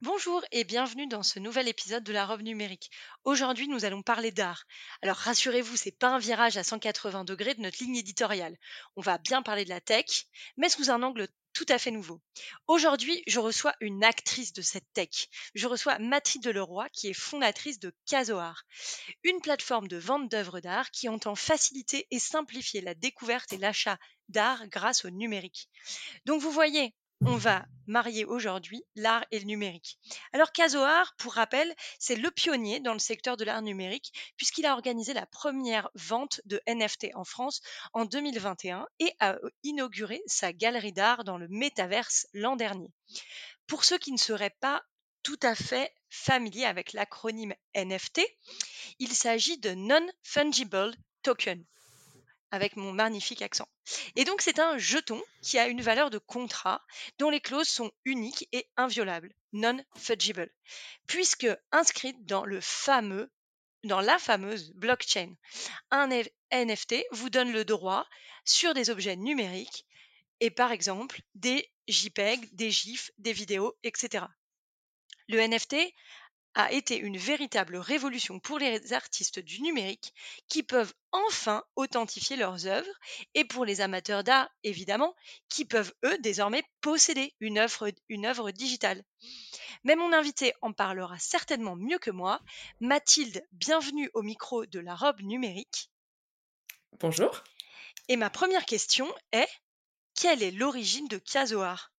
Bonjour et bienvenue dans ce nouvel épisode de la robe numérique. Aujourd'hui, nous allons parler d'art. Alors rassurez-vous, c'est pas un virage à 180 degrés de notre ligne éditoriale. On va bien parler de la tech, mais sous un angle tout à fait nouveau. Aujourd'hui, je reçois une actrice de cette tech. Je reçois Mathilde Leroy, qui est fondatrice de Casoar, une plateforme de vente d'œuvres d'art qui entend faciliter et simplifier la découverte et l'achat d'art grâce au numérique. Donc vous voyez, on va marier aujourd'hui l'art et le numérique. Alors Casoar, pour rappel, c'est le pionnier dans le secteur de l'art numérique puisqu'il a organisé la première vente de NFT en France en 2021 et a euh, inauguré sa galerie d'art dans le métaverse l'an dernier. Pour ceux qui ne seraient pas tout à fait familiers avec l'acronyme NFT, il s'agit de Non-Fungible Token avec mon magnifique accent. Et donc c'est un jeton qui a une valeur de contrat dont les clauses sont uniques et inviolables, non-fungible, puisque inscrites dans le fameux dans la fameuse blockchain. Un NFT vous donne le droit sur des objets numériques et par exemple des JPEG, des GIFs, des vidéos, etc. Le NFT a été une véritable révolution pour les artistes du numérique qui peuvent enfin authentifier leurs œuvres et pour les amateurs d'art, évidemment, qui peuvent eux désormais posséder une œuvre, une œuvre digitale. Mais mon invité en parlera certainement mieux que moi. Mathilde, bienvenue au micro de la robe numérique. Bonjour. Et ma première question est quelle est l'origine de Casoar?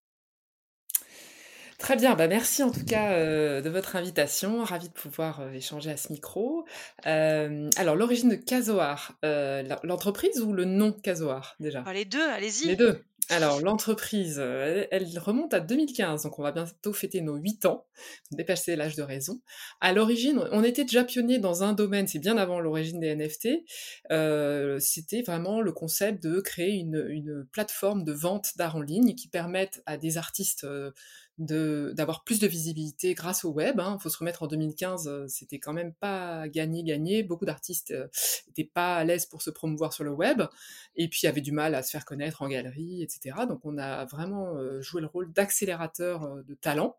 Très bien, bah merci en tout cas euh, de votre invitation. Ravi de pouvoir euh, échanger à ce micro. Euh, alors, l'origine de Casoar, l'entreprise ou le nom Casoar déjà? Les deux, allez-y. Les deux. Alors, l'entreprise, elle, remonte à 2015, donc on va bientôt fêter nos 8 ans, dépasser l'âge de raison. À l'origine, on était déjà pionnier dans un domaine, c'est bien avant l'origine des NFT, c'était vraiment le concept de créer une, une plateforme de vente d'art en ligne qui permette à des artistes d'avoir plus de visibilité grâce au web. Il hein. faut se remettre en 2015, euh, c'était quand même pas gagné gagné. Beaucoup d'artistes n'étaient euh, pas à l'aise pour se promouvoir sur le web et puis avaient du mal à se faire connaître en galerie, etc. Donc on a vraiment euh, joué le rôle d'accélérateur de talent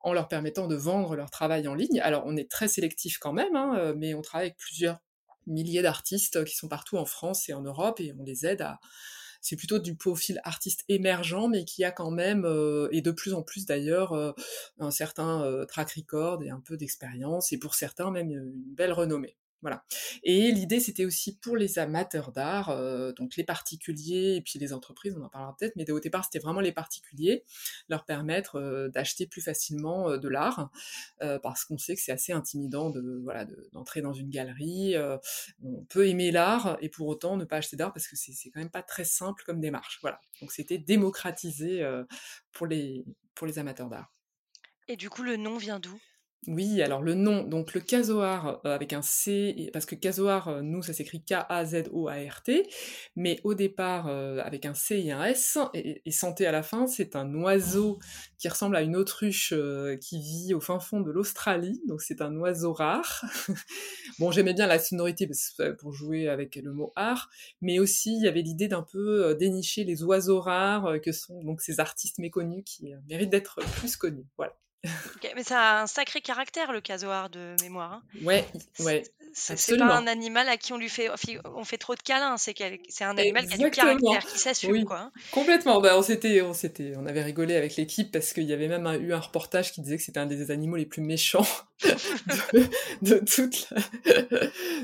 en leur permettant de vendre leur travail en ligne. Alors on est très sélectif quand même, hein, mais on travaille avec plusieurs milliers d'artistes qui sont partout en France et en Europe et on les aide à, c'est plutôt du profil artiste émergent, mais qui a quand même, euh, et de plus en plus d'ailleurs, euh, un certain euh, track record et un peu d'expérience, et pour certains même une belle renommée. Voilà. Et l'idée, c'était aussi pour les amateurs d'art, euh, donc les particuliers et puis les entreprises, on en parlera peut-être, mais au départ, c'était vraiment les particuliers, leur permettre euh, d'acheter plus facilement euh, de l'art, parce qu'on sait que c'est assez intimidant de voilà d'entrer dans une galerie. on peut aimer l'art et pour autant ne pas acheter d'art parce que c'est quand même pas très simple comme démarche. Voilà. Donc c'était démocratisé pour les pour les amateurs d'art. Et du coup, le nom vient d'où? Oui, alors le nom, donc le casoar euh, avec un C, parce que casoar, euh, nous, ça s'écrit K-A-Z-O-A-R-T, mais au départ, euh, avec un C et un S, et, santé à la fin, c'est un oiseau qui ressemble à une autruche qui vit au fin fond de l'Australie, donc c'est un oiseau rare. bon, j'aimais bien la sonorité pour jouer avec le mot art, mais aussi il y avait l'idée d'un peu dénicher les oiseaux rares que sont donc ces artistes méconnus qui méritent d'être plus connus. Voilà mais ça a un sacré caractère, le casoar de mémoire. Hein. Ouais, ouais. C'est pas un animal à qui on lui fait, on fait trop de câlins. C'est c'est un animal qui a du caractère, qui s'assume, quoi. Hein. Complètement. Bah, on s'était, on s'était, on avait rigolé avec l'équipe parce qu'il y avait même eu un reportage qui disait que c'était un des animaux les plus méchants de, toute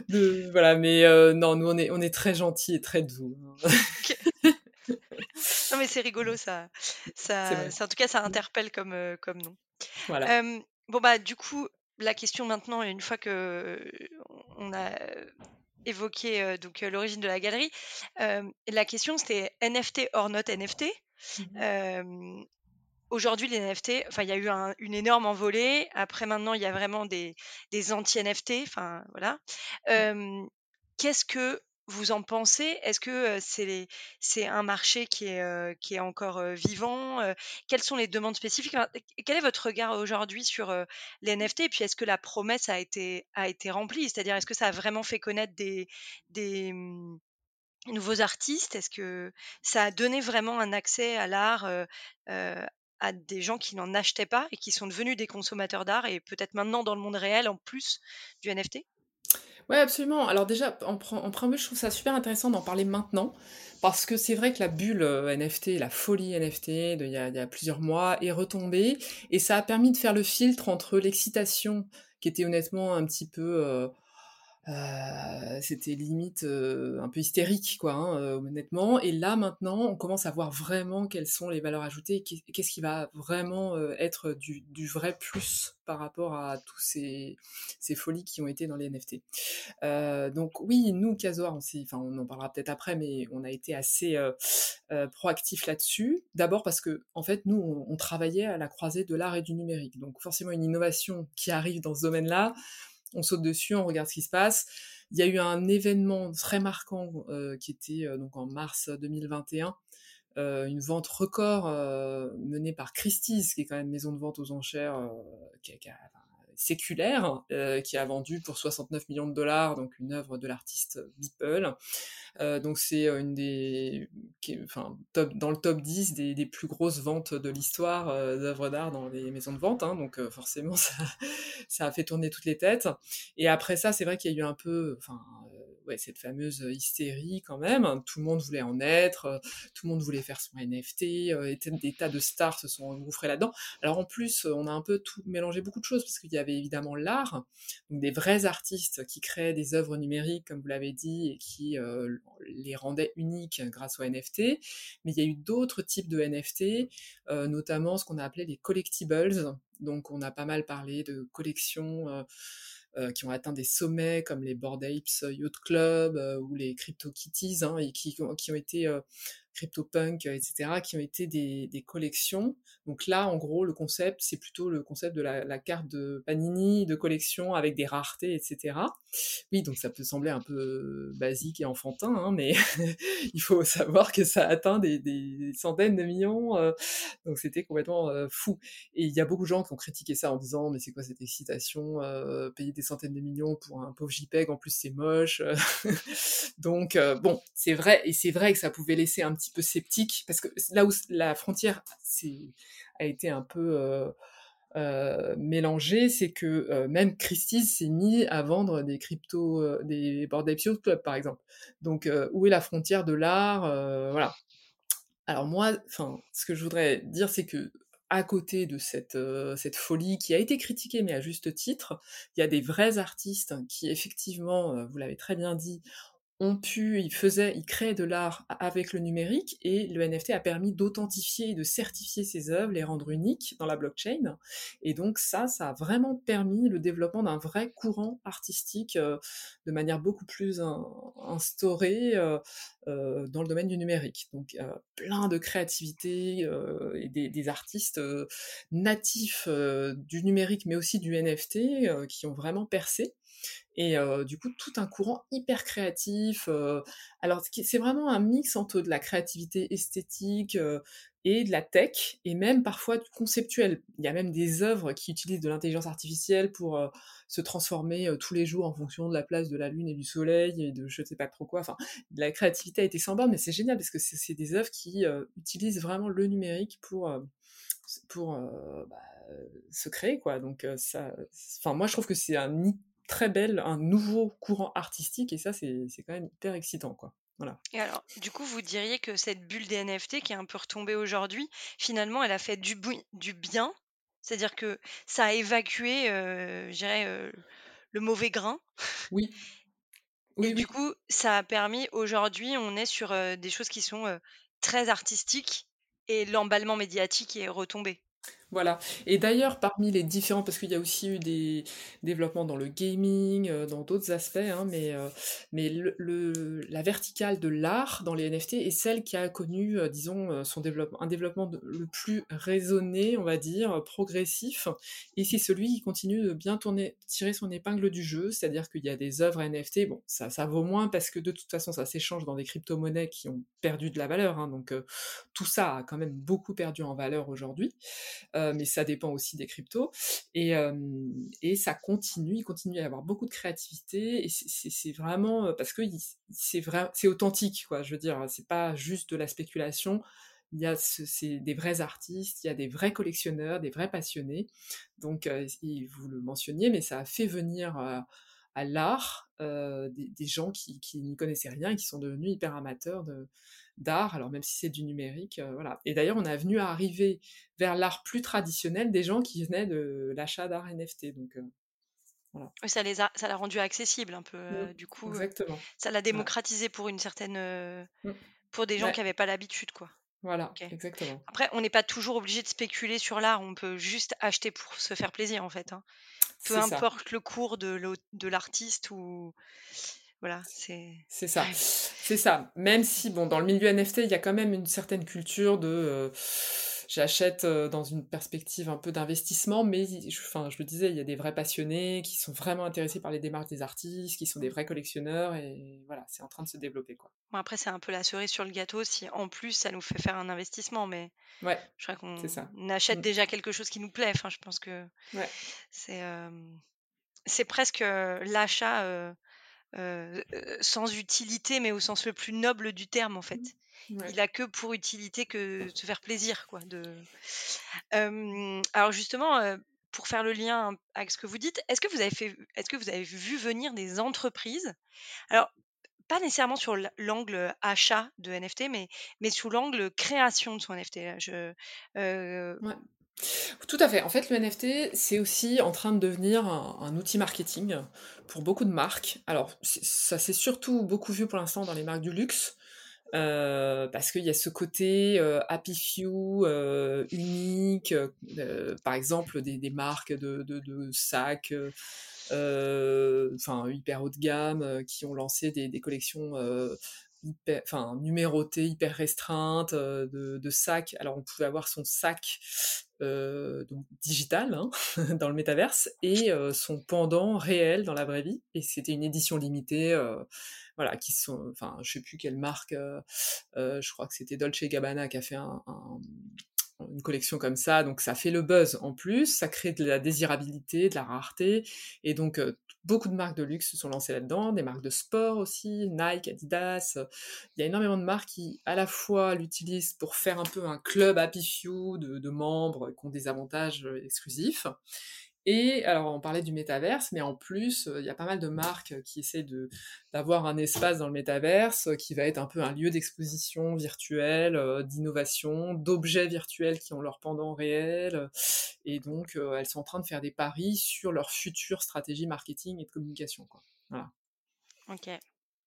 la... voilà, mais euh, non, nous on est, on est très gentils et très doux. Hein. non mais c'est rigolo ça, ça, en tout cas ça interpelle comme, euh, comme nom. Voilà. bon, bah, du coup, la question maintenant, une fois que on a évoqué donc l'origine de la galerie, la question c'était NFT or not NFT. Mmh aujourd'hui, les NFT, enfin, il y a eu une énorme envolée. Après, maintenant, il y a vraiment des, des anti-NFT. Enfin, voilà. Qu'est-ce que vous en pensez? Est-ce que c'est un marché qui est, encore vivant Quelles sont les demandes spécifiques? Quel est votre regard aujourd'hui sur les NFT Et puis, est-ce que la promesse a été, remplie? C'est-à-dire, est-ce que ça a vraiment fait connaître des, des mmh, nouveaux artistes? Est-ce que ça a donné vraiment un accès à l'art à des gens qui n'en achetaient pas et qui sont devenus des consommateurs d'art et peut-être maintenant dans le monde réel en plus du NFT Ouais, absolument. Alors déjà, en, en préambule, je trouve ça super intéressant d'en parler maintenant, parce que c'est vrai que la bulle euh, NFT, la folie NFT d'il y, a, y a plusieurs mois est retombée, et ça a permis de faire le filtre entre l'excitation, qui était honnêtement un petit peu... Euh, euh, c'était limite euh, un peu hystérique, quoi, hein, euh, honnêtement. Et là, maintenant, on commence à voir vraiment quelles sont les valeurs ajoutées, qu'est-ce qui va vraiment être du, du, vrai plus par rapport à tous ces, ces, folies qui ont été dans les NFT. donc oui, nous, Casoar, on, enfin, on en parlera peut-être après, mais on a été assez proactifs là-dessus. D'abord parce que, en fait, nous, on travaillait à la croisée de l'art et du numérique. Donc forcément, une innovation qui arrive dans ce domaine-là, on saute dessus, on regarde ce qui se passe. Il y a eu un événement très marquant euh, qui était euh, donc en mars 2021, euh, une vente record menée par Christie's, qui est quand même maison de vente aux enchères séculaire, qui a vendu pour 69 millions de dollars, donc une œuvre de l'artiste Beeple. Euh, donc c'est euh, une des, enfin, top, dans le top 10 des, plus grosses ventes de l'histoire euh, d'œuvres d'art dans les maisons de vente. Hein, donc forcément, ça, ça, a fait tourner toutes les têtes. Et après ça, c'est vrai qu'il y a eu un peu, ouais, cette fameuse hystérie quand même. Tout le monde voulait en être, tout le monde voulait faire son NFT, et des tas de stars se sont engouffrés là-dedans. Alors en plus, on a un peu tout mélangé beaucoup de choses parce qu'il y avait évidemment l'art, des vrais artistes qui créaient des œuvres numériques, comme vous l'avez dit, et qui les rendait uniques grâce aux NFT, mais il y a eu d'autres types de NFT, notamment ce qu'on a appelé les collectibles. Donc on a pas mal parlé de collections euh, qui ont atteint des sommets comme les Bored Apes Yacht Club ou les CryptoKitties, hein, et qui, ont été CryptoPunk, etc., qui ont été des, collections. Donc là, en gros, le concept, c'est plutôt le concept de la, carte de Panini de collection avec des raretés, etc. Oui, donc ça peut sembler un peu basique et enfantin, hein, mais il faut savoir que ça atteint des, centaines de millions, euh, donc c'était complètement euh, fou. Et il y a beaucoup de gens qui ont critiqué ça en disant, mais c'est quoi cette excitation, euh, payer des centaines de millions pour un pauvre JPEG, en plus c'est moche. donc bon, c'est vrai, et c'est vrai que ça pouvait laisser un petit peu sceptique, parce que là où la frontière a été un peu euh, euh, mélangée, c'est que euh, même Christie's s'est mis à vendre des cryptos, des Bored Apes Club par exemple. Donc où est la frontière de l'art Voilà. Alors moi, enfin, ce que je voudrais dire, c'est que à côté de cette, cette folie qui a été critiquée, mais à juste titre, il y a des vrais artistes qui, effectivement, vous l'avez très bien dit, ont pu, ils faisaient, ils créaient de l'art avec le numérique et le NFT a permis d'authentifier et de certifier ces œuvres, les rendre uniques dans la blockchain. Et donc ça, ça a vraiment permis le développement d'un vrai courant artistique euh, de manière beaucoup plus instaurée euh, euh, dans le domaine du numérique. Donc plein de créativité et des, des artistes natifs du numérique mais aussi du NFT qui ont vraiment percé. Et du coup, tout un courant hyper créatif. Alors, c'est vraiment un mix entre de la créativité esthétique et de la tech, et même parfois du conceptuel. Il y a même des œuvres qui utilisent de l'intelligence artificielle pour se transformer tous les jours en fonction de la place de la Lune et du Soleil, et de je ne sais pas trop quoi. Enfin, la créativité a été sans borne, mais c'est génial parce que c'est des œuvres qui utilisent vraiment le numérique pour... pour bah, se créer quoi donc ça enfin moi je trouve que c'est un très belle, un nouveau courant artistique, et ça, c'est quand même hyper excitant, quoi. Voilà. Et alors, du coup, vous diriez que cette bulle des NFT qui est un peu retombée aujourd'hui, finalement, elle a fait du, du bien, c'est-à-dire que ça a évacué, euh, je dirais, euh, le mauvais grain? Oui. oui et du coup, ça a permis, aujourd'hui, on est sur euh, des choses qui sont très artistiques et l'emballement médiatique est retombé? Et d'ailleurs, parmi les différents, parce qu'il y a aussi eu des développements dans le gaming, euh, dans d'autres aspects, hein, mais, euh, la verticale de l'art dans les NFT est celle qui a connu, euh, disons, son un développement le plus raisonné, on va dire, progressif. Et c'est celui qui continue de bien tourner, tirer son épingle du jeu, c'est-à-dire qu'il y a des œuvres NFT, bon, ça, vaut moins parce que de toute façon, ça s'échange dans des crypto-monnaies qui ont perdu de la valeur, hein, donc tout ça a quand même beaucoup perdu en valeur aujourd'hui. Mais ça dépend aussi des cryptos. Et, euh, et ça continue, il continue à y avoir beaucoup de créativité, et c'est- vraiment, euh, parce que c'est authentique, quoi, je veux dire, c'est pas juste de la spéculation, il y a ce- des vrais artistes, il y a des vrais collectionneurs, des vrais passionnés, donc euh, vous le mentionniez, mais ça a fait venir euh, à l'art euh, des, gens qui, qui n'y connaissaient rien et qui sont devenus hyper amateurs d'art, alors même si c'est du numérique, euh, voilà. Et d'ailleurs, on a venu à arriver vers l'art plus traditionnel des gens qui venaient de l'achat d'art NFT. Donc, euh, voilà. Ça les a, ça l'a rendu accessible un peu. Mm, euh, du coup, exactement. ça l'a démocratisé pour une certaine, euh, Mm. pour des gens Ouais, qui n'avaient pas l'habitude, quoi. voilà, exactement. Après, on n'est pas toujours obligé de spéculer sur l'art. On peut juste acheter pour se faire plaisir, en fait. hein. Peu ça. importe le cours de l'artiste ou voilà, c'est. C'est ça, c'est ça. Même si, bon, dans le milieu NFT, il y a quand même une certaine culture de euh, j'achète euh, dans une perspective un peu d'investissement, mais je, enfin, je le disais, il y a des vrais passionnés qui sont vraiment intéressés par les démarches des artistes, qui sont des vrais collectionneurs, et voilà, c'est en train de se développer, quoi. Bon, après, c'est un peu la cerise sur le gâteau si en plus ça nous fait faire un investissement, mais Ouais, je crois qu'on achète Mm. déjà quelque chose qui nous plaît. Enfin, je pense que Ouais, c'est euh, c'est presque l'achat euh, euh, euh, sans utilité, mais au sens le plus noble du terme, en fait. ouais. Il a que pour utilité que de se faire plaisir, quoi. De... Euh, alors justement, euh, pour faire le lien avec ce que vous dites, est-ce que vous avez fait, est-ce que vous avez vu venir des entreprises? Alors pas nécessairement sur l'angle achat de NFT, mais, mais sous l'angle création de son NFT. là. Je, euh, Ouais. Tout à fait. En fait, le NFT, c'est aussi en train de devenir un, outil marketing pour beaucoup de marques. Alors, ça s'est surtout beaucoup vu pour l'instant dans les marques du luxe, euh, parce qu'il y a ce côté euh, happy few, euh, unique, euh, par exemple des, marques de, sacs, enfin hyper haut de gamme, qui ont lancé des, collections hyper, enfin hyper restreintes euh, de, de sacs. Alors on pouvait avoir son sac euh, donc digital hein, dans le métaverse et euh, son pendant réel dans la vraie vie. Et c'était une édition limitée. voilà, qui sont, enfin, je sais plus quelle marque, je crois que c'était Dolce Gabbana qui a fait un, un- une collection comme ça, donc ça fait le buzz en plus, ça crée de la désirabilité, de la rareté, et donc beaucoup de marques de luxe se sont lancées là-dedans, des marques de sport aussi, Nike, Adidas, euh, il y a énormément de marques qui à la fois l'utilisent pour faire un peu un club happy few de, membres qui ont des avantages euh, exclusifs, et alors, on parlait du métaverse, mais en plus, euh, il y a pas mal de marques qui essaient de, d'avoir un espace dans le métaverse euh, qui va être un peu un lieu d'exposition virtuelle, euh, d'innovation, d'objets virtuels qui ont leur pendant réel. euh, Et donc, euh, elles sont en train de faire des paris sur leur future stratégie marketing et de communication. Quoi. Voilà. ok.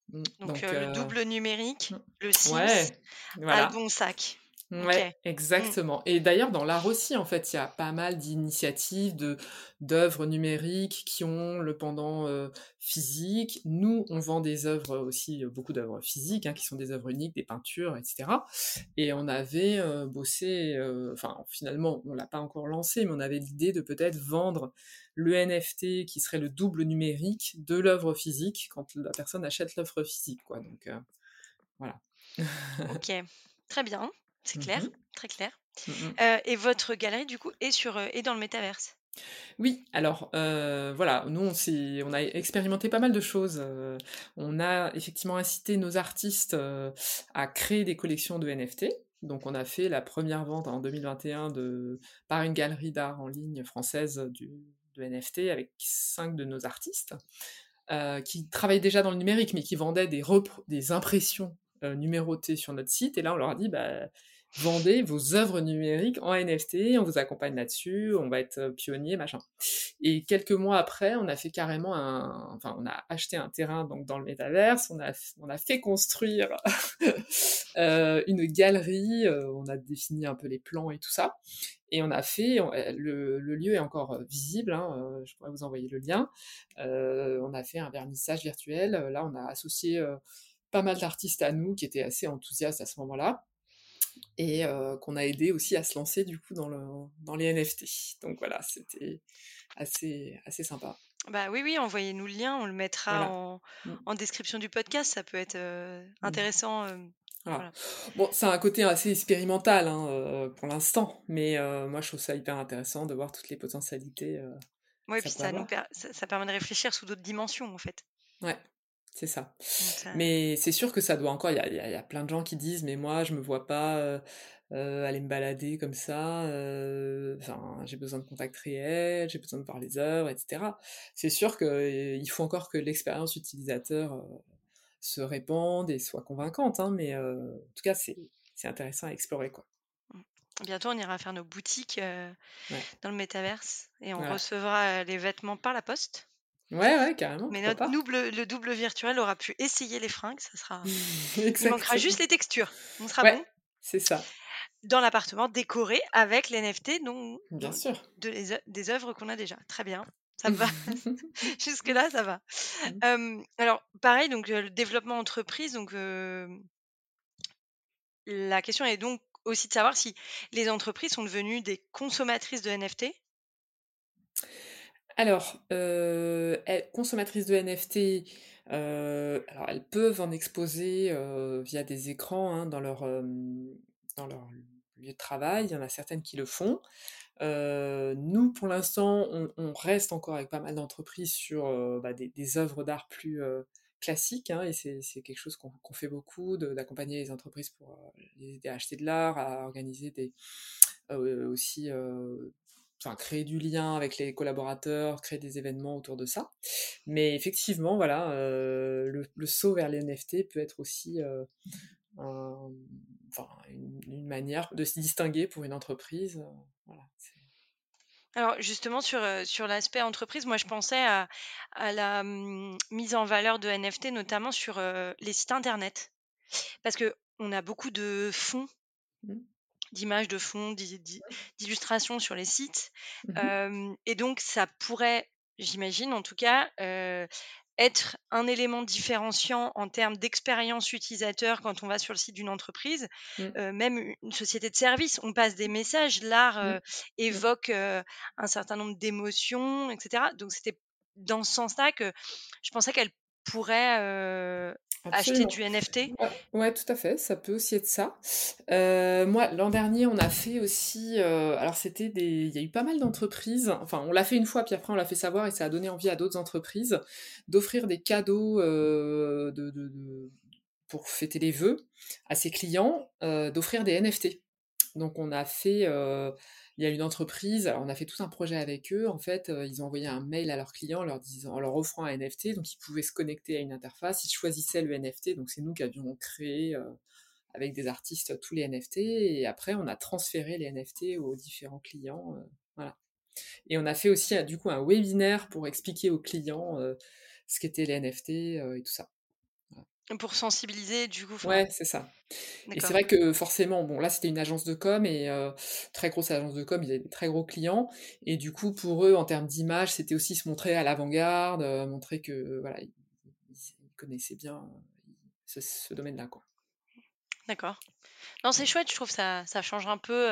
Mm. Donc, Donc, euh, le euh, double numérique, mm. le Sims, ouais, a voilà. le bon sac. Ouais, Mm. exactement. Et d'ailleurs, dans l'art aussi, en fait, il y a pas mal d'initiatives, de d'œuvres numériques qui ont le pendant euh, physique. Nous, on vend des œuvres aussi, beaucoup d'œuvres physiques, hein, qui sont des œuvres uniques, des peintures, etc. Et on avait euh, bossé, euh, enfin, finalement, on l'a pas encore lancé, mais on avait l'idée de peut-être vendre le NFT qui serait le double numérique de l'œuvre physique quand la personne achète l'œuvre physique, quoi. Donc, voilà. Ok, très bien, c'est clair, Mhm, très clair. mhm. Euh, et votre galerie, du coup, est, sur, euh, est dans le métaverse? Oui, alors euh, voilà, nous on, a expérimenté pas mal de choses. euh, on a effectivement incité nos artistes à créer des collections de NFT. Donc on a fait la première vente en 2021 de, par une galerie d'art en ligne française du, de NFT avec cinq de nos artistes qui travaillaient déjà dans le numérique mais qui vendaient des, des impressions euh, numérotées sur notre site. Et là on leur a dit, bah, vendez vos œuvres numériques en NFT, on vous accompagne là-dessus, on va être pionnier, machin. Et quelques mois après, on a fait carrément un, enfin, on a acheté un terrain donc dans le métaverse, on a, on a fait construire euh, une galerie, euh, on a défini un peu les plans et tout ça. Et on a fait, le, lieu est encore visible, hein, je pourrais vous envoyer le lien. on a fait un vernissage virtuel. Là, on a associé pas mal d'artistes à nous qui étaient assez enthousiastes à ce moment-là et qu'on a aidé aussi à se lancer du coup dans, le, dans les NFT. Donc voilà, c'était assez, assez sympa. Bah oui, oui, envoyez-nous le lien, on le mettra en, mmh. en, description du podcast, ça peut être mmh. intéressant. Bon, c'est un côté assez expérimental hein, pour l'instant, mais moi je trouve ça hyper intéressant de voir toutes les potentialités. oui, puis ça, nous ça, permet de réfléchir sous d'autres dimensions en fait. Ouais, c'est ça. Mais c'est sûr que ça doit encore. Il y a, plein de gens qui disent, mais moi, je me vois pas euh, euh, aller me balader comme ça. Euh, j'ai besoin de contact réel, j'ai besoin de voir les œuvres, etc. C'est sûr qu'il faut encore que l'expérience utilisateur se répande et soit convaincante, hein, mais en tout cas, c'est intéressant à explorer, quoi. Mmh. Bientôt, on ira faire nos boutiques dans le métaverse et on recevra les vêtements par la poste. Ouais, ouais, carrément. Mais notre double, le double virtuel aura pu essayer les fringues, ça sera. Il manquera juste les textures. On sera bon. C'est ça. Dans l'appartement décoré avec les NFT, donc bien sûr, de des œuvres qu'on a déjà. Très bien. Ça va. Jusque là, ça va. Mmh. alors, pareil, donc le développement entreprise. Donc, la question est donc aussi de savoir si les entreprises sont devenues des consommatrices de NFT alors, euh, consommatrices de NFT, euh, elles peuvent en exposer euh, via des écrans hein, dans, leur, dans leur lieu de travail. Il y en a certaines qui le font. nous, pour l'instant, on, reste encore avec pas mal d'entreprises sur bah, des, œuvres d'art plus classiques, hein, et c'est quelque chose qu'on fait beaucoup, d'accompagner les entreprises pour les aider à acheter de l'art, à organiser des, aussi enfin, créer du lien avec les collaborateurs, créer des événements autour de ça. Mais effectivement, voilà, euh, le, saut vers les NFT peut être aussi euh, enfin, une, manière de se distinguer pour une entreprise. Euh, voilà, alors justement sur, sur l'aspect entreprise, moi je pensais à, à la hum, mise en valeur de NFT, notamment sur les sites internet. Parce que on a beaucoup de fonds mmh d'images de fond, d'illustrations sur les sites. Mmh et donc, ça pourrait, j'imagine en tout cas, être un élément différenciant en termes d'expérience utilisateur quand on va sur le site d'une entreprise, mmh. même une société de service. On passe des messages, l'art mmh. évoque un certain nombre d'émotions, etc. Donc, c'était dans ce sens-là que je pensais qu'elle pourrait Acheter du NFT ouais, tout à fait, ça peut aussi être ça. Euh, moi, l'an dernier, on a fait aussi. Euh, alors, c'était des. Il y a eu pas mal d'entreprises. Enfin, on l'a fait une fois, puis après, on l'a fait savoir et ça a donné envie à d'autres entreprises d'offrir des cadeaux euh, de, pour fêter les vœux à ses clients, d'offrir des NFT. Donc, on a fait il y a une entreprise, on a fait tout un projet avec eux, en fait, ils ont envoyé un mail à leurs clients leur disant, en leur offrant un NFT, donc ils pouvaient se connecter à une interface, ils choisissaient le NFT, donc c'est nous qui avions créé avec des artistes tous les NFT, et après on a transféré les NFT aux différents clients, voilà. Et on a fait aussi du coup un webinaire pour expliquer aux clients ce qu'étaient les NFT et tout ça. Pour sensibiliser, du coup. Ouais, c'est ça. Et c'est vrai que forcément, bon, là c'était une agence de com et très grosse agence de com, ils avaient des très gros clients. Et du coup, pour eux, en termes d'image, c'était aussi se montrer à l'avant-garde, montrer que voilà, ils, connaissaient bien ce, domaine-là, quoi. D'accord. Non, c'est chouette, je trouve ça, ça change un peu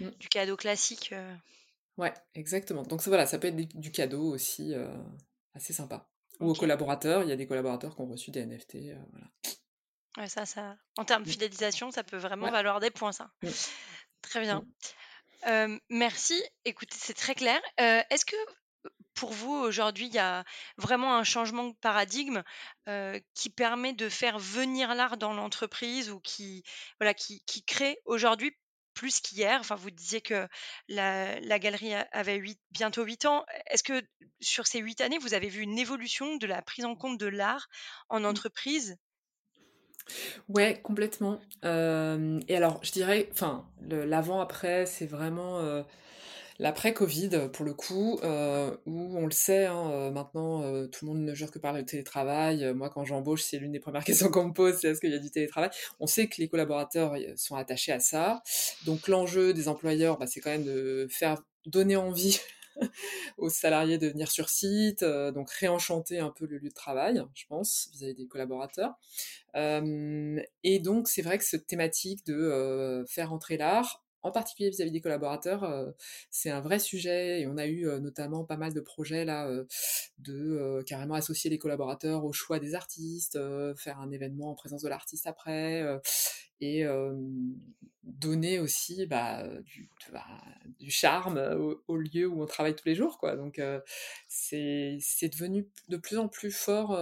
mmh. du cadeau classique. Ouais, exactement. Donc voilà, ça peut être du cadeau aussi, assez sympa. Ou aux collaborateurs, il y a des collaborateurs qui ont reçu des NFT. Euh, voilà. Ouais, ça, ça, en termes de mmh. fidélisation, ça peut vraiment valoir des points, ça. Mmh. Très bien. Mmh. merci. Écoutez, c'est très clair. Est-ce que pour vous, aujourd'hui, il y a vraiment un changement de paradigme qui permet de faire venir l'art dans l'entreprise ou qui, voilà, qui, qui crée aujourd'hui plus qu'hier. Enfin, vous disiez que la, galerie avait bientôt 8 ans. Est-ce que sur ces 8 années, vous avez vu une évolution de la prise en compte de l'art en mmh. entreprise? Ouais, complètement. et alors, je dirais, enfin, l'avant-après, c'est vraiment L'après-Covid, pour le coup, euh, où on le sait, hein, euh, maintenant, euh, tout le monde ne jure que par le télétravail. Moi, quand j'embauche, c'est l'une des premières questions qu'on me pose, c'est est-ce qu'il y a du télétravail? On sait que les collaborateurs sont attachés à ça. Donc l'enjeu des employeurs, bah, c'est quand même de faire donner envie aux salariés de venir sur site, donc réenchanter un peu le lieu de travail, je pense, vis-à-vis des collaborateurs. et donc, c'est vrai que cette thématique de faire entrer l'art, en particulier vis-à-vis des collaborateurs, c'est un vrai sujet et on a eu notamment pas mal de projets là de carrément associer les collaborateurs au choix des artistes, faire un événement en présence de l'artiste après et donner aussi bah, du, bah, du, charme au, lieu où on travaille tous les jours quoi. Donc c'est devenu de plus en plus fort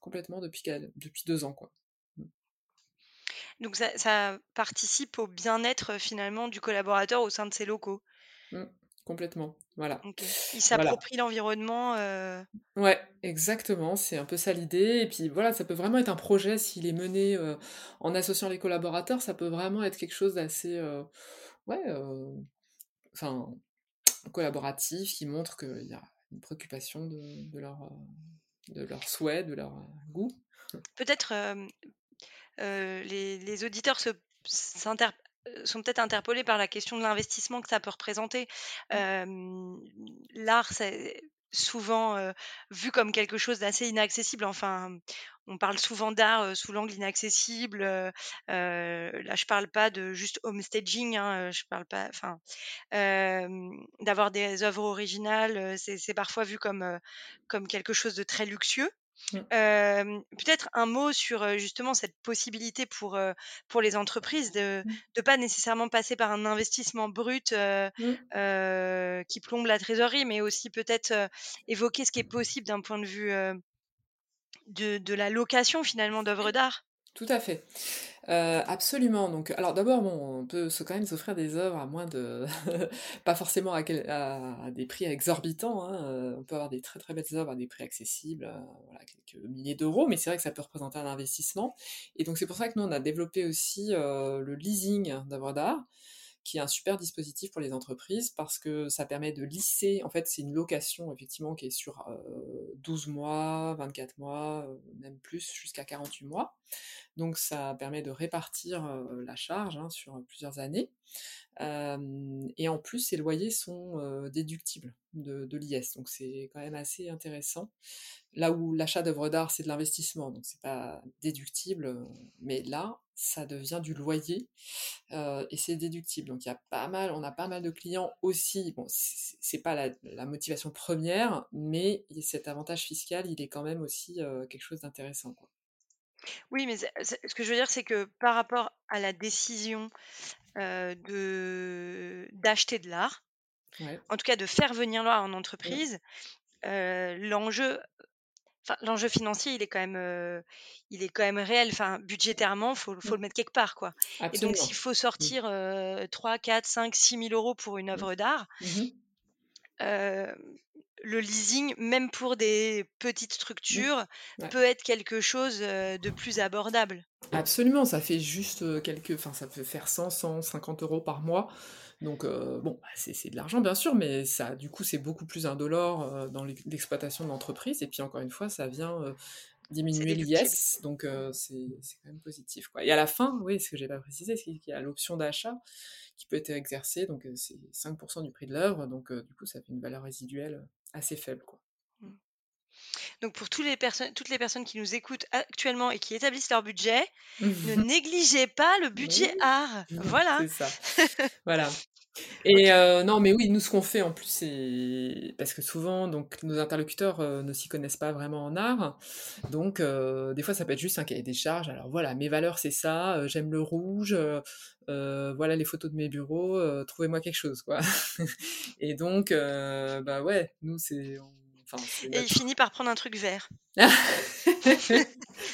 complètement depuis, depuis deux ans quoi. Donc ça, participe au bien-être finalement du collaborateur au sein de ses locaux. Mmh, complètement, voilà. Il s'approprie l'environnement. Euh ouais, exactement, c'est un peu ça l'idée. Et puis voilà, ça peut vraiment être un projet s'il est mené en associant les collaborateurs, ça peut vraiment être quelque chose d'assez, ouais, enfin, collaboratif qui montre qu'il y a une préoccupation de, leur, de leur souhait, de leur goût. Peut-être euh, les, auditeurs se, euh, sont peut-être interpellés par la question de l'investissement que ça peut représenter. Mmh. L'art, c'est souvent euh, vu comme quelque chose d'assez inaccessible. Enfin, on parle souvent d'art sous l'angle inaccessible. là, je parle pas de juste homestaging. Hein, je parle pas, enfin, d'avoir des œuvres originales. C'est parfois vu comme comme quelque chose de très luxueux. Mmh. Peut-être un mot sur justement cette possibilité pour, pour les entreprises de ne mmh. pas nécessairement passer par un investissement brut mmh. qui plombe la trésorerie, mais aussi peut-être évoquer ce qui est possible d'un point de vue de, de, la location finalement d'œuvres d'art. Tout à fait. Euh, absolument. Donc, alors d'abord, on peut quand même s'offrir des œuvres à moins de, pas forcément à, des prix exorbitants. Hein, euh, on peut avoir des très très belles œuvres à des prix accessibles, euh, voilà, quelques milliers d'euros, mais c'est vrai que ça peut représenter un investissement. Et donc c'est pour ça que nous on a développé aussi le leasing d'œuvres d'art qui est un super dispositif pour les entreprises parce que ça permet de lisser, en fait c'est une location effectivement qui est sur 12 mois, 24 mois, même plus, jusqu'à 48 mois. Donc ça permet de répartir la charge hein, sur plusieurs années. et en plus, ces loyers sont déductibles de, de l'IS, donc c'est quand même assez intéressant. Là où l'achat d'œuvres d'art, c'est de l'investissement, donc c'est pas déductible, mais là, ça devient du loyer et c'est déductible. Donc il y a pas mal, on a pas mal de clients aussi. Bon, c'est pas la, motivation première, mais cet avantage fiscal, il est quand même aussi quelque chose d'intéressant. Oui, mais ce que je veux dire, c'est que par rapport à la décision de d'acheter de l'art, en tout cas de faire venir l'art en entreprise, l'enjeu l'enjeu financier, il est quand même, il est quand même réel. Enfin, budgétairement, faut, faut mmh. le mettre quelque part, quoi. Et donc, s'il faut mmh. sortir 3, 4, 5, 6 000 euros pour une mmh. œuvre d'art, le leasing, même pour des petites structures, peut être quelque chose de plus abordable. Absolument, ça fait juste quelques, enfin, ça peut faire 100, 150 euros par mois. Donc, bon, bah, c'est de l'argent, bien sûr, mais ça, du coup, c'est beaucoup plus indolore dans l'exploitation de l'entreprise. Et puis, encore une fois, ça vient diminuer l'IS, donc c'est quand même positif. Quoi. Et à la fin, oui, ce que j'ai pas précisé, c'est qu'il y a l'option d'achat qui peut être exercée, donc c'est 5% du prix de l'œuvre, donc du coup, ça fait une valeur résiduelle assez faible. Quoi. Donc pour toutes les, personnes, toutes les personnes qui nous écoutent actuellement et qui établissent leur budget, ne négligez pas le budget art. Voilà. C'est ça. voilà. Et euh, non, mais oui, nous, ce qu'on fait en plus, c'est parce que souvent, donc, nos interlocuteurs euh, ne s'y connaissent pas vraiment en art. Donc, euh, des fois, ça peut être juste un cahier des charges. Alors voilà, mes valeurs, c'est ça. j'aime le rouge. voilà les photos de mes bureaux. Trouvez-moi quelque chose, quoi. Et donc, bah ouais, nous, c'est. Et il finit par prendre un truc vert.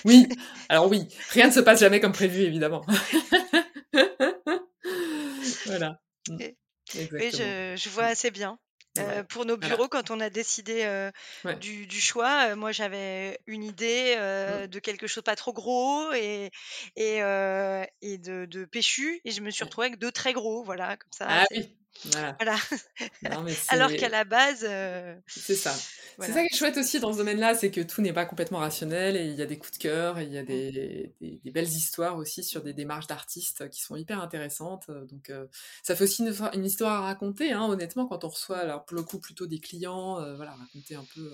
oui, alors oui, rien ne se passe jamais comme prévu, évidemment. voilà. Oui, je, je, vois assez bien. Euh, pour nos bureaux, quand on a décidé euh, du, choix, euh, moi j'avais une idée mmh. de quelque chose pas trop gros et, et, et de, de, péchu, et je me suis retrouvée avec deux très gros, voilà, comme ça. Ah oui. Voilà. Alors qu'à la base. C'est ça. C'est ça qui est chouette aussi dans ce domaine-là, c'est que tout n'est pas complètement rationnel et il y a des coups de cœur et il y a mmh. des, des, belles histoires aussi sur des démarches d'artistes qui sont hyper intéressantes. Donc ça fait aussi une, histoire à raconter, hein, honnêtement, quand on reçoit, alors pour le coup, plutôt des clients, voilà, raconter un peu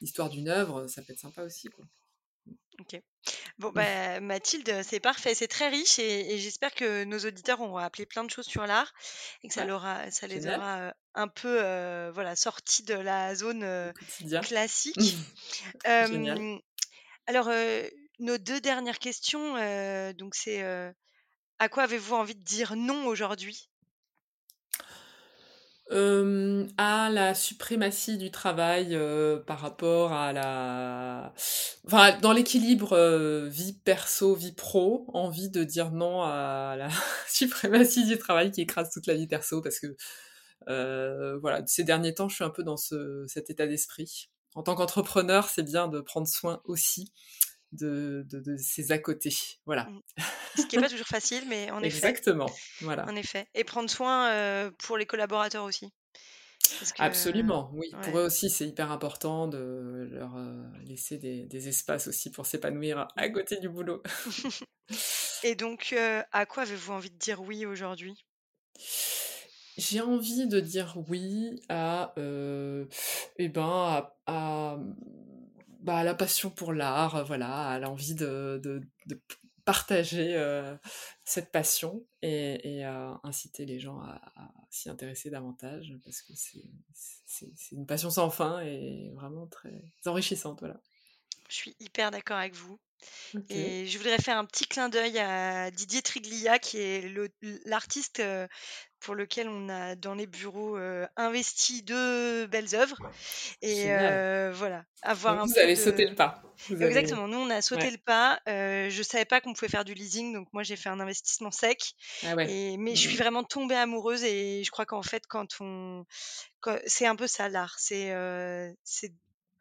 l'histoire d'une œuvre, ça peut être sympa aussi. Quoi. Ok. Bon, mmh. bah, Mathilde, c'est parfait, c'est très riche et, j'espère que nos auditeurs auront appris plein de choses sur l'art et que ça, ça les aura un peu voilà, sortis de la zone classique. alors, nos deux dernières questions, donc c'est à quoi avez-vous envie de dire non aujourd'hui? La suprématie du travail par rapport à la, enfin dans l'équilibre vie perso vie pro, envie de dire non à la suprématie du travail qui écrase toute la vie perso parce que voilà ces derniers temps je suis un peu dans ce, cet état d'esprit. En tant qu'entrepreneur, c'est bien de prendre soin aussi de, de, ses à côté. Voilà. Mmh. Ce qui n'est pas toujours facile, mais en effet. Exactement. Voilà. En effet. Et prendre soin euh, pour les collaborateurs aussi. Absolument, oui. Pour eux aussi, c'est hyper important de leur euh, laisser des, des, espaces aussi pour s'épanouir à mmh. côté du boulot. Et donc, euh, à quoi avez-vous envie de dire oui aujourd'hui? J'ai envie de dire oui à, eh ben, à, à bah, la passion pour l'art, voilà, elle a envie de, de, partager euh, cette passion et, et inciter les gens à, s'y intéresser davantage parce que c'est une passion sans fin et vraiment très enrichissante, voilà. Je suis hyper d'accord avec vous. Et je voudrais faire un petit clin d'œil à Didier Triglia, qui est l'artiste pour lequel on a dans les bureaux euh, investi deux belles œuvres. Et euh, voilà, avoir vous avez sauté le pas. Exactement, nous on a sauté le pas. Je je savais pas qu'on pouvait faire du leasing, donc moi j'ai fait un investissement sec. Ah mais je suis mmh. vraiment tombée amoureuse et je crois qu'en fait quand on, c'est un peu ça l'art, c'est c'est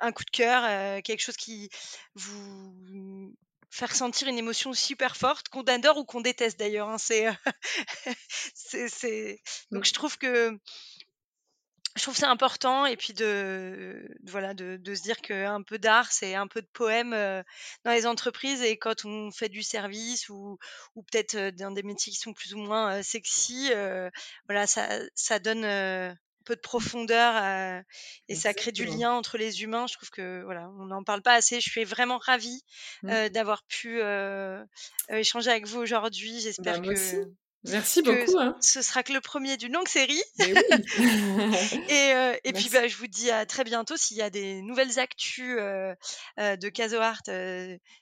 un coup de cœur, quelque chose qui vous fait ressentir une émotion super forte, qu'on adore ou qu'on déteste d'ailleurs. Hein, c'est, c'est, Donc je trouve que je trouve c'est important et puis de, voilà de, se dire qu'un peu d'art c'est un peu de poème dans les entreprises et quand on fait du service ou, ou peut-être dans des métiers qui sont plus ou moins sexy voilà ça, ça donne peu de profondeur euh, et ça crée du lien entre les humains. Je trouve que voilà, on n'en parle pas assez. Je suis vraiment ravie mmh. euh, d'avoir pu euh, échanger avec vous aujourd'hui. Bah, J'espère que Merci beaucoup. Hein. Ce sera que le premier d'une longue série. et, et puis bah, je vous dis à très bientôt s'il y a des nouvelles actus de Caso Art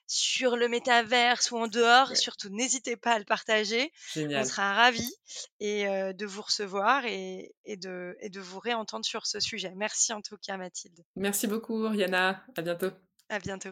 sur le métaverse ou en dehors. Surtout, n'hésitez pas à le partager. On sera ravis et, de vous recevoir et, et, de, et de vous réentendre sur ce sujet. Merci en tout cas, Mathilde. Merci beaucoup, Rihanna. À bientôt. À bientôt.